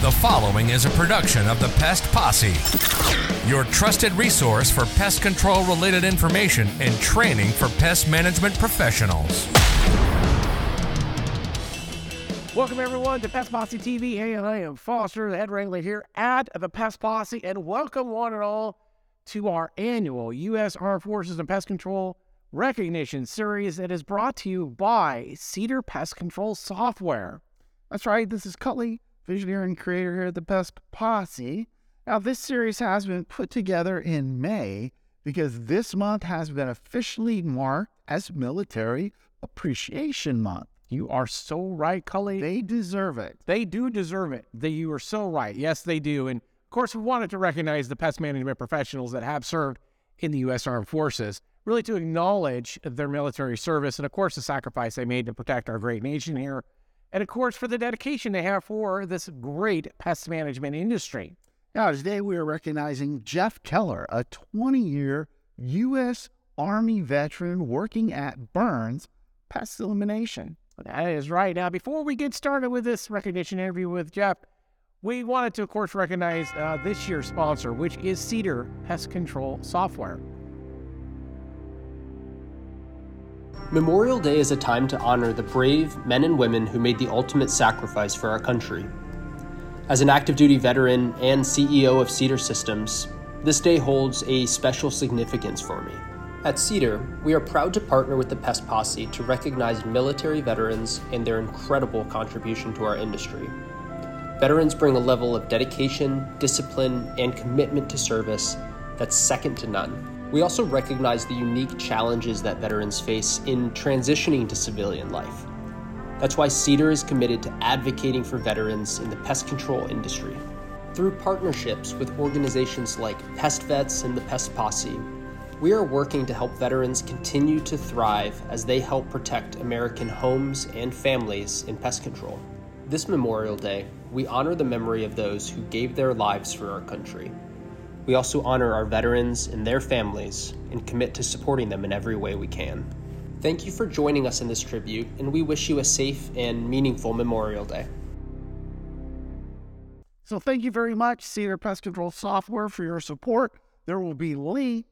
The following is a production of the Pest Posse, your trusted resource for pest control related information and training for pest management professionals. Welcome everyone to Pest Posse TV. Hey, I am Foster, the head wrangler here at the Pest Posse, and welcome one and all to our annual U.S. Armed Forces and Pest Control recognition series that is brought to you by Cedar Pest Control Software. That's right, this is Cully, visionary and creator here at the Pest Posse. Now, this series has been put together in May because this month has been officially marked as Military Appreciation Month. You are so right, Cully. They deserve it. They do deserve it. They, you are so right. Yes, they do. And of course, we wanted to recognize the pest management professionals that have served in the U.S. Armed Forces, really to acknowledge their military service and, of course, the sacrifice they made to protect our great nation here. And, of course, for the dedication they have for this great pest management industry. Now, today we are recognizing Jeff Keller, a 20 year U.S. Army veteran working at Burns Pest Elimination. That is right. Now, before we get started with this recognition interview with Jeff, we wanted to, of course, recognize uh, this year's sponsor, which is Cedar Pest Control Software. Memorial Day is a time to honor the brave men and women who made the ultimate sacrifice for our country. As an active duty veteran and CEO of Cedar Systems, this day holds a special significance for me. At Cedar, we are proud to partner with the Pest Posse to recognize military veterans and their incredible contribution to our industry. Veterans bring a level of dedication, discipline, and commitment to service that's second to none. We also recognize the unique challenges that veterans face in transitioning to civilian life. That's why Cedar is committed to advocating for veterans in the pest control industry. Through partnerships with organizations like Pest Vets and the Pest Posse, we are working to help veterans continue to thrive as they help protect American homes and families in pest control. This Memorial Day, we honor the memory of those who gave their lives for our country. We also honor our veterans and their families and commit to supporting them in every way we can. Thank you for joining us in this tribute, and we wish you a safe and meaningful Memorial Day. So, thank you very much, Cedar Pest Control Software, for your support. There will be a link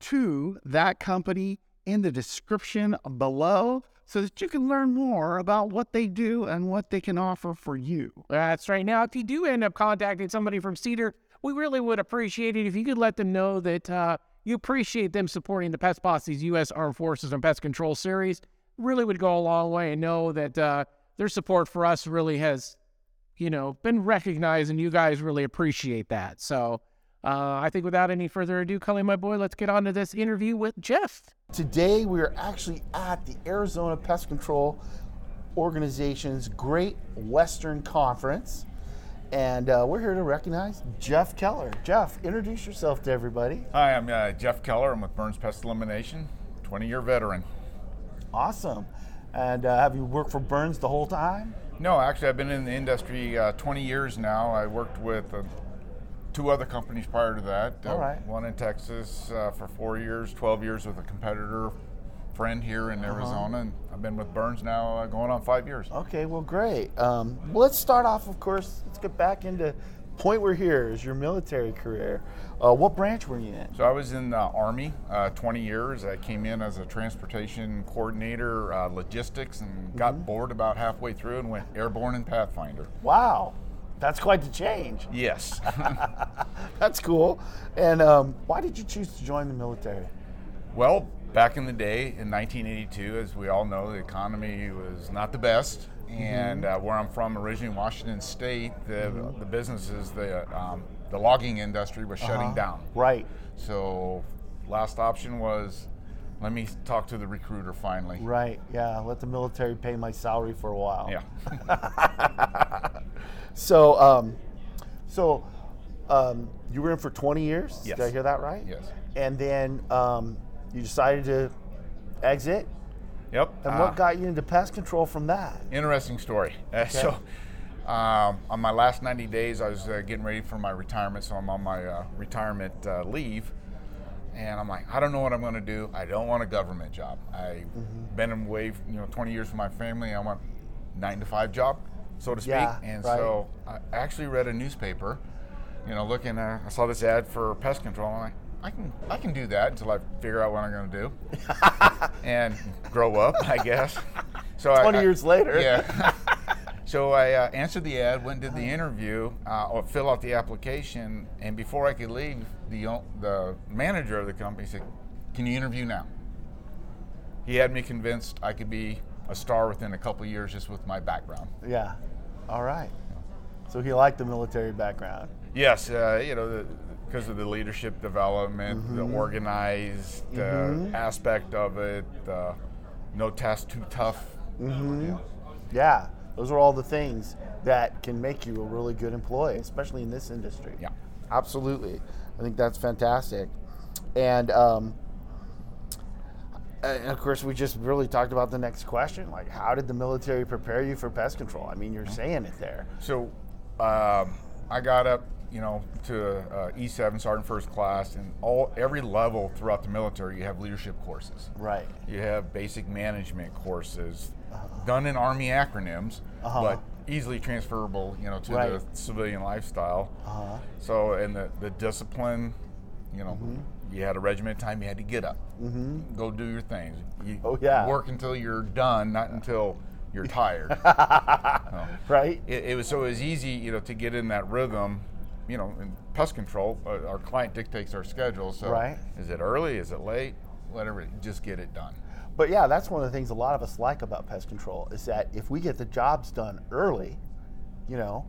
to that company in the description below so that you can learn more about what they do and what they can offer for you. That's right. Now, if you do end up contacting somebody from Cedar, we really would appreciate it if you could let them know that uh, you appreciate them supporting the Pest Posse's U.S. Armed Forces and Pest Control series. Really would go a long way and know that uh, their support for us really has, you know, been recognized, and you guys really appreciate that. So, uh, I think without any further ado, Cully, my boy, let's get on to this interview with Jeff. Today, we are actually at the Arizona Pest Control Organization's Great Western Conference. And uh, we're here to recognize Jeff Keller. Jeff, introduce yourself to everybody. Hi, I'm uh, Jeff Keller. I'm with Burns Pest Elimination, 20 year veteran. Awesome. And uh, have you worked for Burns the whole time? No, actually, I've been in the industry uh, 20 years now. I worked with uh, two other companies prior to that. All right. One in Texas uh, for four years, 12 years with a competitor friend here in Arizona, and I've been with Burns now uh, going on five years. Okay, well, great. Um, let's start off, of course, let's get back into point we're here is your military career. Uh, what branch were you in? So I was in the Army uh, 20 years. I came in as a transportation coordinator, uh, logistics, and got bored about halfway through and went airborne and Pathfinder. Wow, that's quite the change. Yes. That's cool. And um, why did you choose to join the military? Well, back in the day in 1982, as we all know, the economy was not the best. And uh, where I'm from, originally Washington State, the, the businesses, the, um, the logging industry was shutting down. Right, So, last option was let me talk to the recruiter finally. right, yeah. Let the military pay my salary for a while. Yeah. So, um, so um, you were in for 20 years. Yes. Did I hear that right? Yes. And then um, you decided to exit. Yep. And Uh, what got you into pest control from that? Interesting story. Uh, So, um, on my last 90 days, I was uh, getting ready for my retirement, so I'm on my uh, retirement uh, leave. And I'm like, I don't know what I'm going to do. I don't want a government job. I've been away, you know, 20 years from my family. I want nine to five job. so to speak. Yeah, and right. so I actually read a newspaper, you know, looking at, I saw this ad for pest control, and I, I can, I can do that until I figure out what I'm going to do, and grow up, I guess. So I- 20 I- years later. yeah. so I uh, answered the ad, went and did the interview, uh, or fill out the application, and before I could leave, the the manager of the company said, "Can you interview now?" He had me convinced I could be a star within a couple of years just with my background. Yeah. All right. So he liked the military background. Yes, uh, you know, because of the leadership development, the organized uh, aspect of it, uh, no task too tough. Yeah. Yeah. Those are all the things that can make you a really good employee, especially in this industry. Yeah. Absolutely. I think that's fantastic. And, um, and of course, we just really talked about the next question. Like, how did the military prepare you for pest control? I mean, you're saying it there. So um, I got up, you know, to uh, E7 Sergeant First Class, and all every level throughout the military, you have leadership courses. Right. You have basic management courses, done in Army acronyms, but easily transferable, you know, to Right. the civilian lifestyle. Uh-huh. So, and the, the discipline, you know, you had a regiment time, you had to get up, go do your things. You Oh, yeah. work until you're done, not until you're tired. Right? it, it was so it was easy, you know, to get in that rhythm. You know, in pest control, uh, our client dictates our schedule. So, Right. is it early? Is it late? Whatever, just get it done. But yeah, that's one of the things a lot of us like about pest control is that if we get the jobs done early, you know,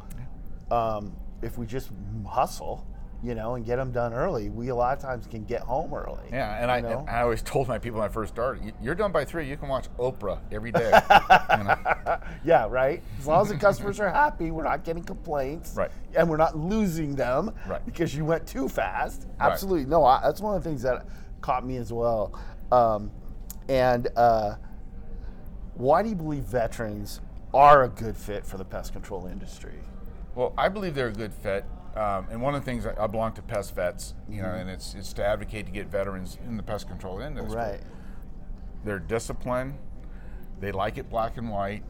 um, if we just hustle, you know, and get them done early, we a lot of times can get home early. Yeah, and I, know? and I always told my people when I first started, "You- you're done by three. You can watch Oprah every day. you know? yeah, right. As long as the customers are happy, we're not getting complaints, Right. And we're not losing them, Right. Because you went too fast. Right. Absolutely, no. I, that's one of the things that caught me as well. Um, and uh, why do you believe veterans are a good fit for the pest control industry? Well, I believe they're a good fit. Um, and one of the things I, I belong to Pest Vets, you know, and it's it's to advocate to get veterans in the pest control industry. Right. They're disciplined. They like it black and white.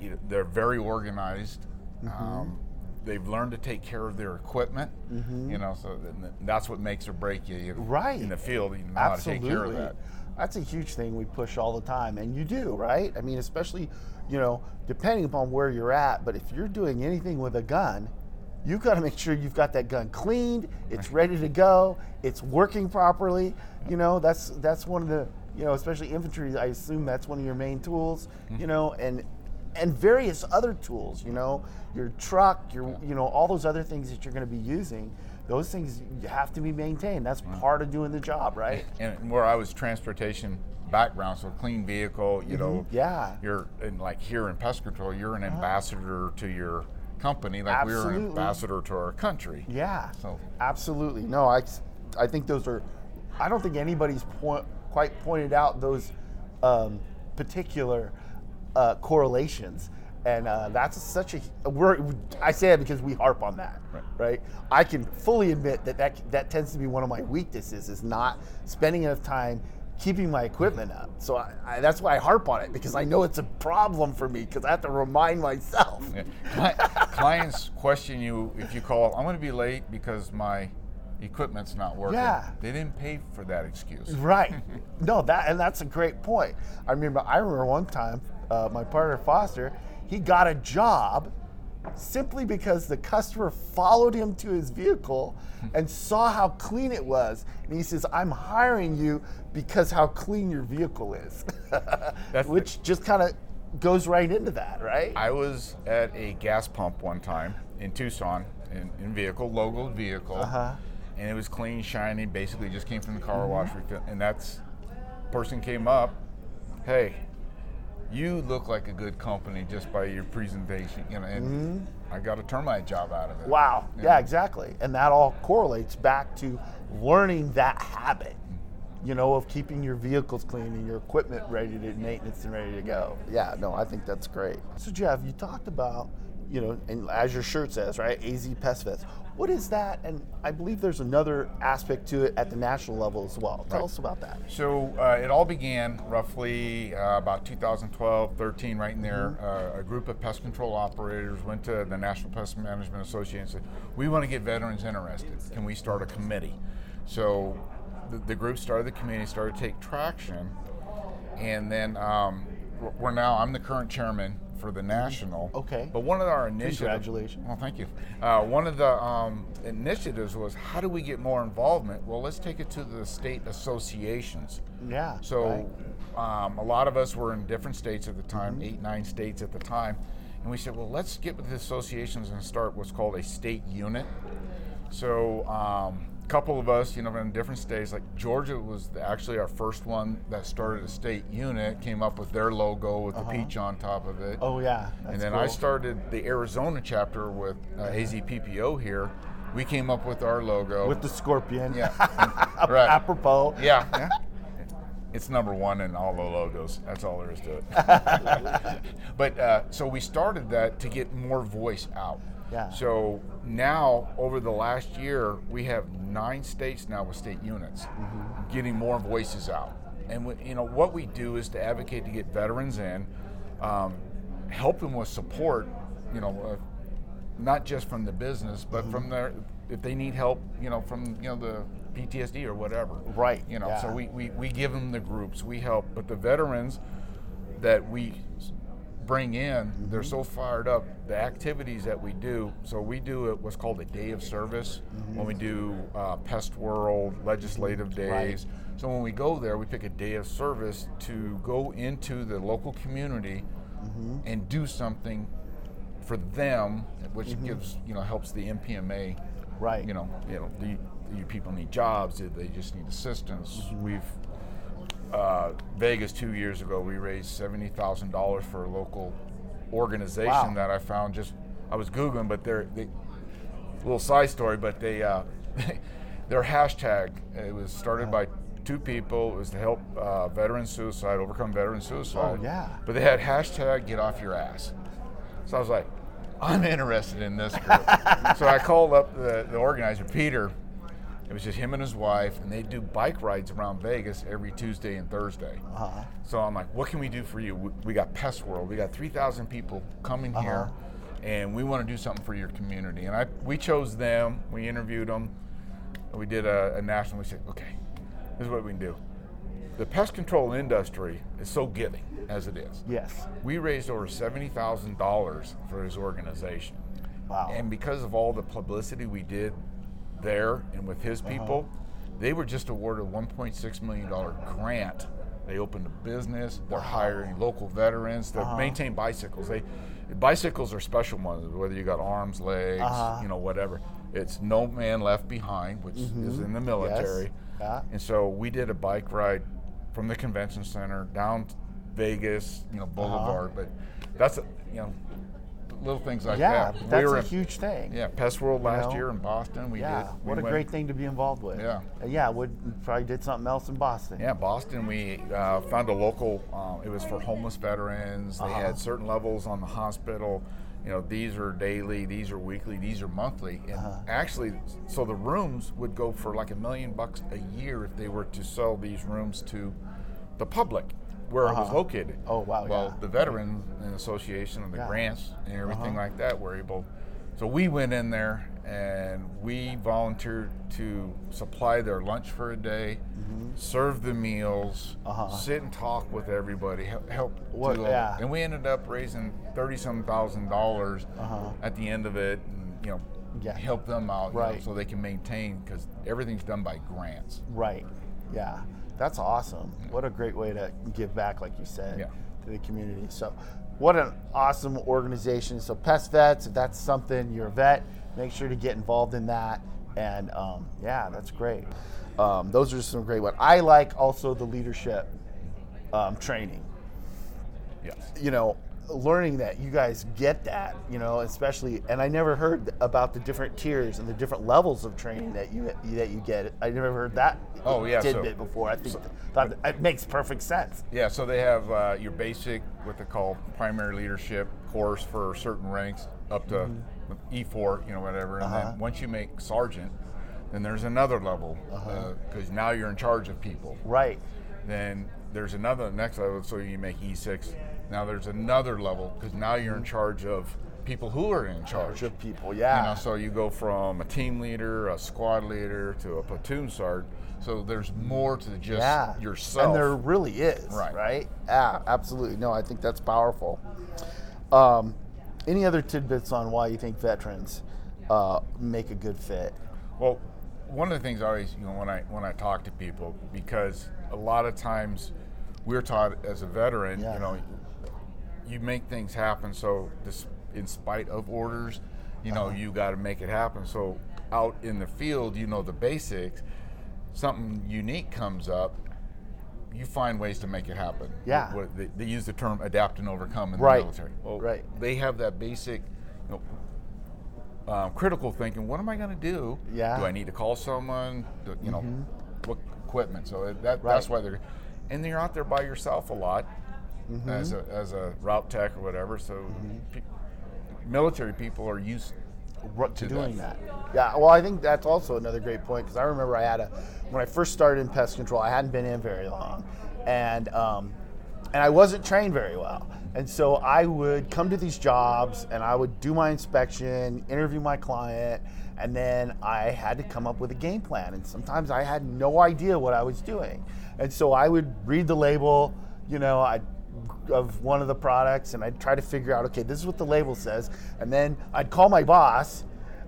You know, they're very organized. Um, they've learned to take care of their equipment. Mm-hmm. You know, so th- that's what makes or break you. you know, Right. in the field. You know how to take Absolutely. care of that. That's a huge thing we push all the time, and you do, right? I mean, especially, you know, depending upon where you're at. But if you're doing anything with a gun, you've got to make sure you've got that gun cleaned, it's ready to go, it's working properly. You know, that's that's one of the, you know, especially infantry. I assume that's one of your main tools. You know, and and various other tools. You know, your truck, your you know, all those other things that you're going to be using. Those things you have to be maintained. That's part of doing the job, right? and where I was transportation background, so clean vehicle, you know, Mm-hmm. Yeah. you're and like here in pest control, you're an ambassador to your company, like we're an ambassador to our country. Yeah, So- absolutely. No, I, I think those are. I don't think anybody's point, quite pointed out those um, particular uh, correlations, and uh, that's such a. We're, I say it because we harp on that, Right. right? I can fully admit that, that that tends to be one of my weaknesses is not spending enough time keeping my equipment up. So I, I, that's why I harp on it because I know it's a problem for me because I have to remind myself. Yeah. Clients question you if you call, I'm going to be late because my equipment's not working. Yeah. They didn't pay for that excuse. Right. no, that and that's a great point. I remember. I remember one time, uh, my partner Foster, he got a job simply because the customer followed him to his vehicle and saw how clean it was, and he says, "I'm hiring you because how clean your vehicle is," That's the- which just kind of goes right into that, right? I was at a gas pump one time in Tucson, in, in vehicle, logoed vehicle, Uh-huh. and it was clean, shiny. Basically, just came from the car wash. Mm-hmm. And that's person came up, hey, you look like a good company just by your presentation, you know. And I got a termite job out of it. Mm-hmm. Wow. Yeah, know. exactly. And that all correlates back to learning that habit, you know, of keeping your vehicles clean and your equipment ready to maintenance and ready to go. Yeah, no, I think that's great. So Jeff, you talked about, you know, and as your shirt says, right, AZ Pest Vets. What is that? And I believe there's another aspect to it at the national level as well. Tell us about that. So uh, it all began roughly uh, about 2012, 13, right in there. Uh, a group of pest control operators went to the National Pest Management Association and said, "We want to get veterans interested. Can we start a committee?" So the, the group started the committee, started to take traction, and then um, we're now. I'm the current chairman for the national. Okay. But one of our initiatives. Congratulations. Well, thank you. Uh, one of the um, initiatives was how do we get more involvement? Well, let's take it to the state associations. Yeah. So, right. um, a lot of us were in different states at the time, eight, nine states at the time, and we said, well, let's get with the associations and start what's called a state unit. So, um, couple of us, you know, in different states, like Georgia was actually our first one that started a state unit, came up with their logo with the peach on top of it. oh yeah. and then cool. I started the Arizona chapter with uh, AZPPO here. We came up with our logo. with the scorpion. yeah, right. Apropos. Yeah, yeah. It's number one in all the logos. That's all there is to it. but uh, so we started that to get more voice out. Yeah. So now, over the last year, we have nine states now with state units, Mm-hmm. getting more voices out. And we, you know what we do is to advocate to get veterans in, um, help them with support. You know, uh, not just from the business, but Mm-hmm. from their if they need help, you know, from you know the PTSD or whatever. Right, You know, so we, we, we give them the groups, we help, but the veterans that we bring in, they're Mm-hmm. so fired up. The activities that we do, so we do what's called a day of service when we do uh, Pest World, legislative days. So when we go there, we pick a day of service to go into the local community and do something for them, which gives you know helps the NPMA. Right. You know, you know, do you, do you people need jobs? Do they just need assistance? We've uh, Vegas two years ago. We raised seventy thousand dollars for a local organization Wow. that I found. Just I was googling, but they're they, little side story, but they uh, their hashtag it was started by two people. It was to help uh, veteran suicide, overcome veteran suicide. Oh, yeah. But they had hashtag get off your ass. So I was like, I'm interested in this group. so I called up the, the organizer, Peter. It was just him and his wife, and they do bike rides around Vegas every Tuesday and Thursday. Uh-huh. So I'm like, what can we do for you? We, we got Pest World. We got 3,000 people coming here, and we want to do something for your community. And I, we chose them. We interviewed them. We did a, a national. We said, okay, this is what we can do. The pest control industry is so giving as it is. Yes. We raised over seventy thousand dollars for his organization. Wow. And because of all the publicity we did there and with his uh-huh. people, they were just awarded a one point six million dollar grant. They opened a business. They're hiring local veterans to uh-huh. maintain bicycles. They bicycles are special ones, whether you got arms, legs, uh-huh. you know, whatever. It's no man left behind, which mm-hmm. is in the military. Yes. Yeah. And so we did a bike ride from the convention center down Vegas, you know, Uh-huh. Boulevard. But that's, a, you know, little things like yeah, that. but that's we were a in- huge thing. Yeah, Pest World last know? year in Boston. We Yeah, did. what a went- great thing to be involved with. Yeah. Uh, yeah, would probably did something else in Boston. Yeah, Boston. We uh, found a local. Um, it was for homeless veterans. They Uh-huh. had certain levels on the hospital. You know, these are daily, these are weekly, these are monthly. And Uh-huh. actually, so the rooms would go for like a million bucks a year if they were to sell these rooms to the public where it was Uh-huh. located. Oh, wow, Well, yeah. the Veteran Association and the Yeah. grants and everything Uh-huh. like that were able. So we went in there and we volunteered to supply their lunch for a day, serve the meals, Mm-hmm. Uh-huh. sit and talk with everybody, help. What- do- yeah. And we ended up raising thirty some thousand dollars Uh-huh. at the end of it, and you know, Yeah. help them out, you know, Right. so they can maintain because everything's done by grants. Right. Yeah. That's awesome. What a great way to give back, like you said, Yeah. to the community. So, what an awesome organization. So, Pest Vets, if that's something you're a vet, make sure to get involved in that. And um, yeah, that's great. Um, those are some great ones. I like also the leadership um, training. Yes. you know, learning that you guys get that, you know, especially, and I never heard about the different tiers and the different levels of training that you that you get. I never heard that Oh, yeah, so- tidbit before. I think thought that, it makes perfect sense. Yeah, so they have uh, your basic, what they call primary leadership course for certain ranks up to mm-hmm. E4, you know, whatever. And then uh-huh. once you make sergeant, then there's another level uh-huh. uh, because now you're in charge of people. Right. Then there's another next level, so you make E6. Now there's another level because now you're in charge of people who are in charge. Of people, You yeah. know, so you go from a team leader, a squad leader, to a platoon sergeant. So there's more to just yeah. yourself. And there really is. Right. Right. Yeah, absolutely. No, I think that's powerful. Um, any other tidbits on why you think veterans uh, make a good fit? Well, one of the things I always, you know, when I when I talk to people, because a lot of times we're taught as a veteran, Yeah. you know, you make things happen. So this, in spite of orders, you Uh-huh. know, you got to make it happen. So out in the field, you know the basics. Something unique comes up, you find ways to make it happen. Yeah. What, they, they use the term adapt and overcome in Right. the military. Well, Right. They have that basic, you know, um, critical thinking. What am I going to do? Yeah. Do I need to call someone? Do, you know, what equipment? So that that's why they're, and you're out there by yourself a lot as a as a route tech or whatever. So pe- military people are used to to doing that. that. Yeah, well, I think that's also another great point because I remember I had a when I first started in pest control, I hadn't been in very long, and um, and I wasn't trained very well, and so I would come to these jobs and I would do my inspection, interview my client, and then I had to come up with a game plan, and sometimes I had no idea what I was doing, and so I would read the label, you know, I of one of the products and I'd try to figure out okay this is what the label says. And then I'd call my boss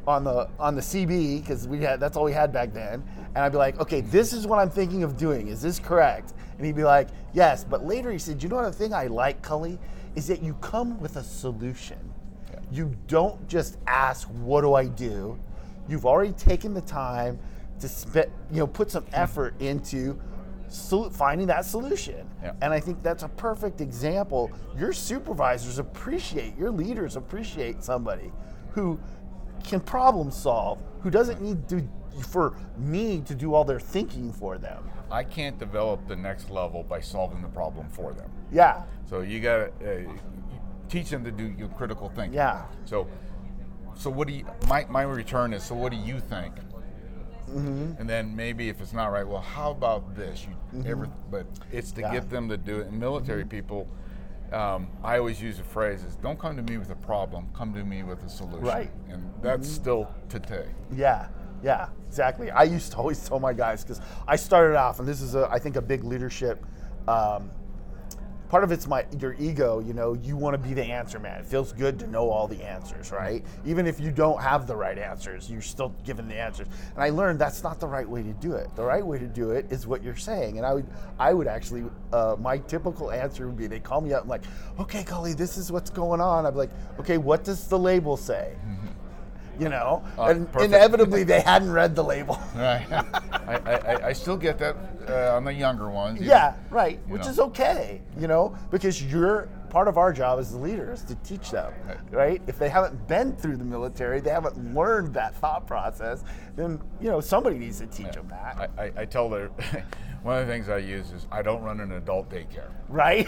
on the on the CB because we had that's all we had back then. And I'd be like okay this is what I'm thinking of doing. Is this correct? And he'd be like yes. But later he said you know what the thing I like Cully is that you come with a solution. You don't just ask what do I do you've already taken the time to spend you know put some effort into sol- finding that solution Yeah. and I think that's a perfect example. Your supervisors appreciate, your leaders appreciate somebody who can problem solve, who doesn't need to for me to do all their thinking for them. I can't develop the next level by solving the problem for them. Yeah. So you got to uh, teach them to do your critical thinking. Yeah. So, so what do you? My my return is. So what do you think? Mm-hmm. And then maybe if it's not right, well, how about this? You ever? But it's to. Mm-hmm. get them to do it. And military people, um, I always use the phrase: "Is don't come to me with a problem, come to me with a solution." Right. Mm-hmm. And that's still today. Yeah, yeah, exactly. I used to always tell my guys because I started off, and this is, a, I think, a big leadership. Um, part of it's my your ego. You know, you want to be the answer man. It feels good to know all the answers, right? Even if you don't have the right answers, you're still given the answers. And I learned that's not the right way to do it. The right way to do it is what you're saying. And I would, I would actually, uh, my typical answer would be, they call me up, I'm like, okay, Cully, this is what's going on. I'd be like, okay, what does the label say? You know, Uh, and perfect. inevitably they hadn't read the label. Right. I, I, I- still get that uh, on the younger ones. yeah, right. Which know. is okay, you know, because you're part of our job as the leader is to teach them, right? If they haven't been through the military, they haven't learned that thought process, then you know somebody needs to teach them that, I, I, I tell the one of the things I use is I don't run an adult daycare. right?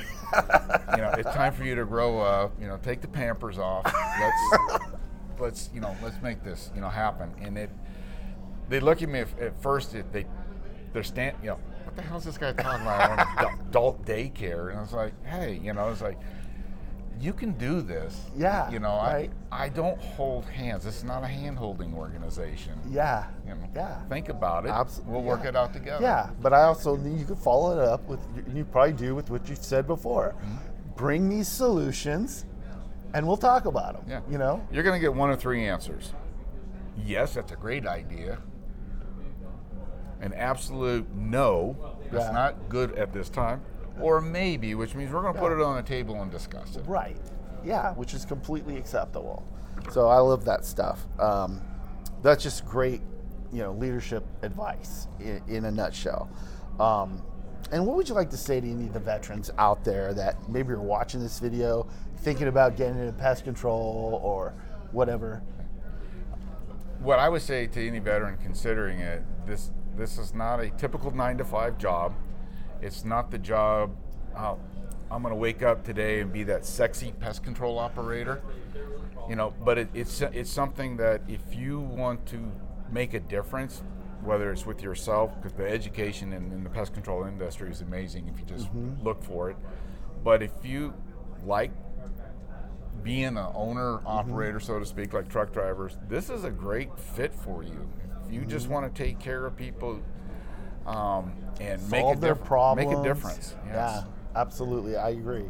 You know, it's time for you to grow up. You know, take the Pampers off. Let's let's you know let's make this you know happen. And it they look at me at, at first. It, they they're stand you know what the hell's this guy talking about? I want adult daycare, and I was like, hey, you know, it's like. You can do this. Yeah, You know, right. I, I don't hold hands. This is not a hand holding organization. yeah, You know, yeah. Think about it. Abs- We'll work yeah. it out together. Yeah, but I also you could follow it up with you probably do with what you said before. Mm-hmm. Bring these solutions, and we'll talk about them. Yeah. You know. You're going to get one of three answers. Yes, that's a great idea. An absolute no, that's Yeah. not good at this time. Or maybe, which means we're going to put it on the table and discuss it. Right. Yeah, which is completely acceptable. So I love that stuff. Um, that's just great, you know, leadership advice in, in a nutshell. Um, and what would you like to say to any of the veterans out there that maybe are watching this video, thinking about getting into pest control or whatever? What I would say to any veteran considering it, this this is not a typical nine to five job. It's not the job. Uh, I'm going to wake up today and be that sexy pest control operator. You know, but it, it's it's something that if you want to make a difference, whether it's with yourself, because the education in, in, the pest control industry is amazing if you just mm-hmm. look for it. But if you like being an owner mm-hmm. operator, so to speak, like truck drivers, this is a great fit for you. If you mm-hmm. just want to take care of people um, and Solve make a their diff- problems. make a difference. Yes. Yeah, absolutely. I agree.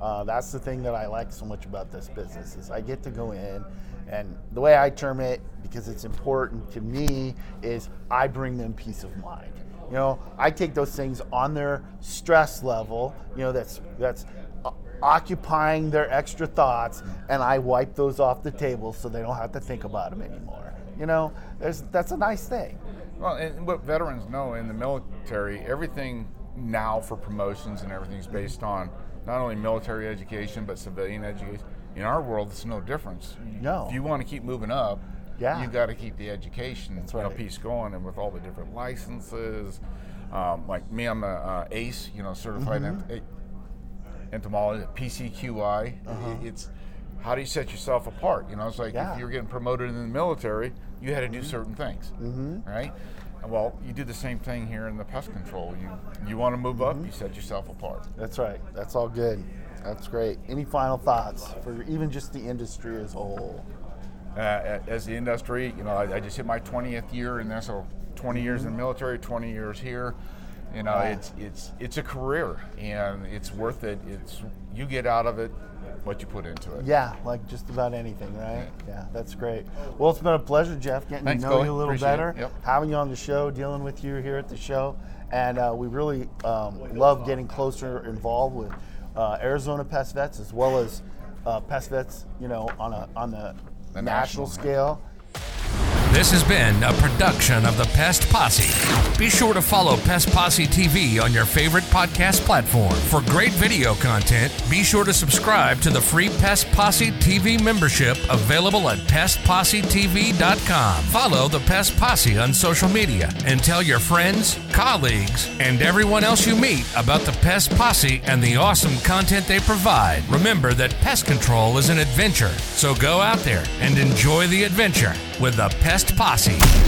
Uh, that's the thing that I like so much about this business is I get to go in, and the way I term it, because it's important to me, is I bring them peace of mind. You know, I take those things on their stress level. You know, that's that's occupying their extra thoughts, and I wipe those off the table so they don't have to think about them anymore. You know, that's a nice thing. Well, and what veterans know in the military, everything now for promotions and everything is based on not only military education but civilian education. In our world, it's no difference. No. If you want to keep moving up, yeah. you got to keep the education That's right. you know, piece going, and with all the different licenses. Um, like me, I'm a uh, ACE, you know, certified mm-hmm. Ent- entomologist, PCQI. Uh-huh. It's how do you set yourself apart? You know, it's like yeah. if you're getting promoted in the military, you had to do mm-hmm. certain things, mm-hmm. right? Well, you do the same thing here in the pest control. You you want to move up, mm-hmm. you set yourself apart. That's right. That's all good. That's great. Any final thoughts for even just the industry as a whole? Uh, as the industry, you know, I, I, just hit my 20th year in that's so 20 years in the mm-hmm. military, 20 years here. You know, it's it's it's a career, and it's worth it. It's you get out of it what you put into it. Yeah, like just about anything, right? Yeah, yeah that's great. Well, it's been a pleasure, Jeff, getting Thanks, to know you a little Appreciate better, yep. having you on the show, dealing with you here at the show, and uh, we really um, love getting closer involved with uh, Arizona Pest Vets as well as uh, Pest Vets, you know, on a on the, the national, national scale. This has been a production of the Pest Posse. Be sure to follow Pest Posse TV on your favorite podcast platform. For great video content, be sure to subscribe to the free Pest Posse TV membership available at pestpossetv.com. Follow the Pest Posse on social media and tell your friends, colleagues, and everyone else you meet about the Pest Posse and the awesome content they provide. Remember that pest control is an adventure, so go out there and enjoy the adventure with the Pest Posse.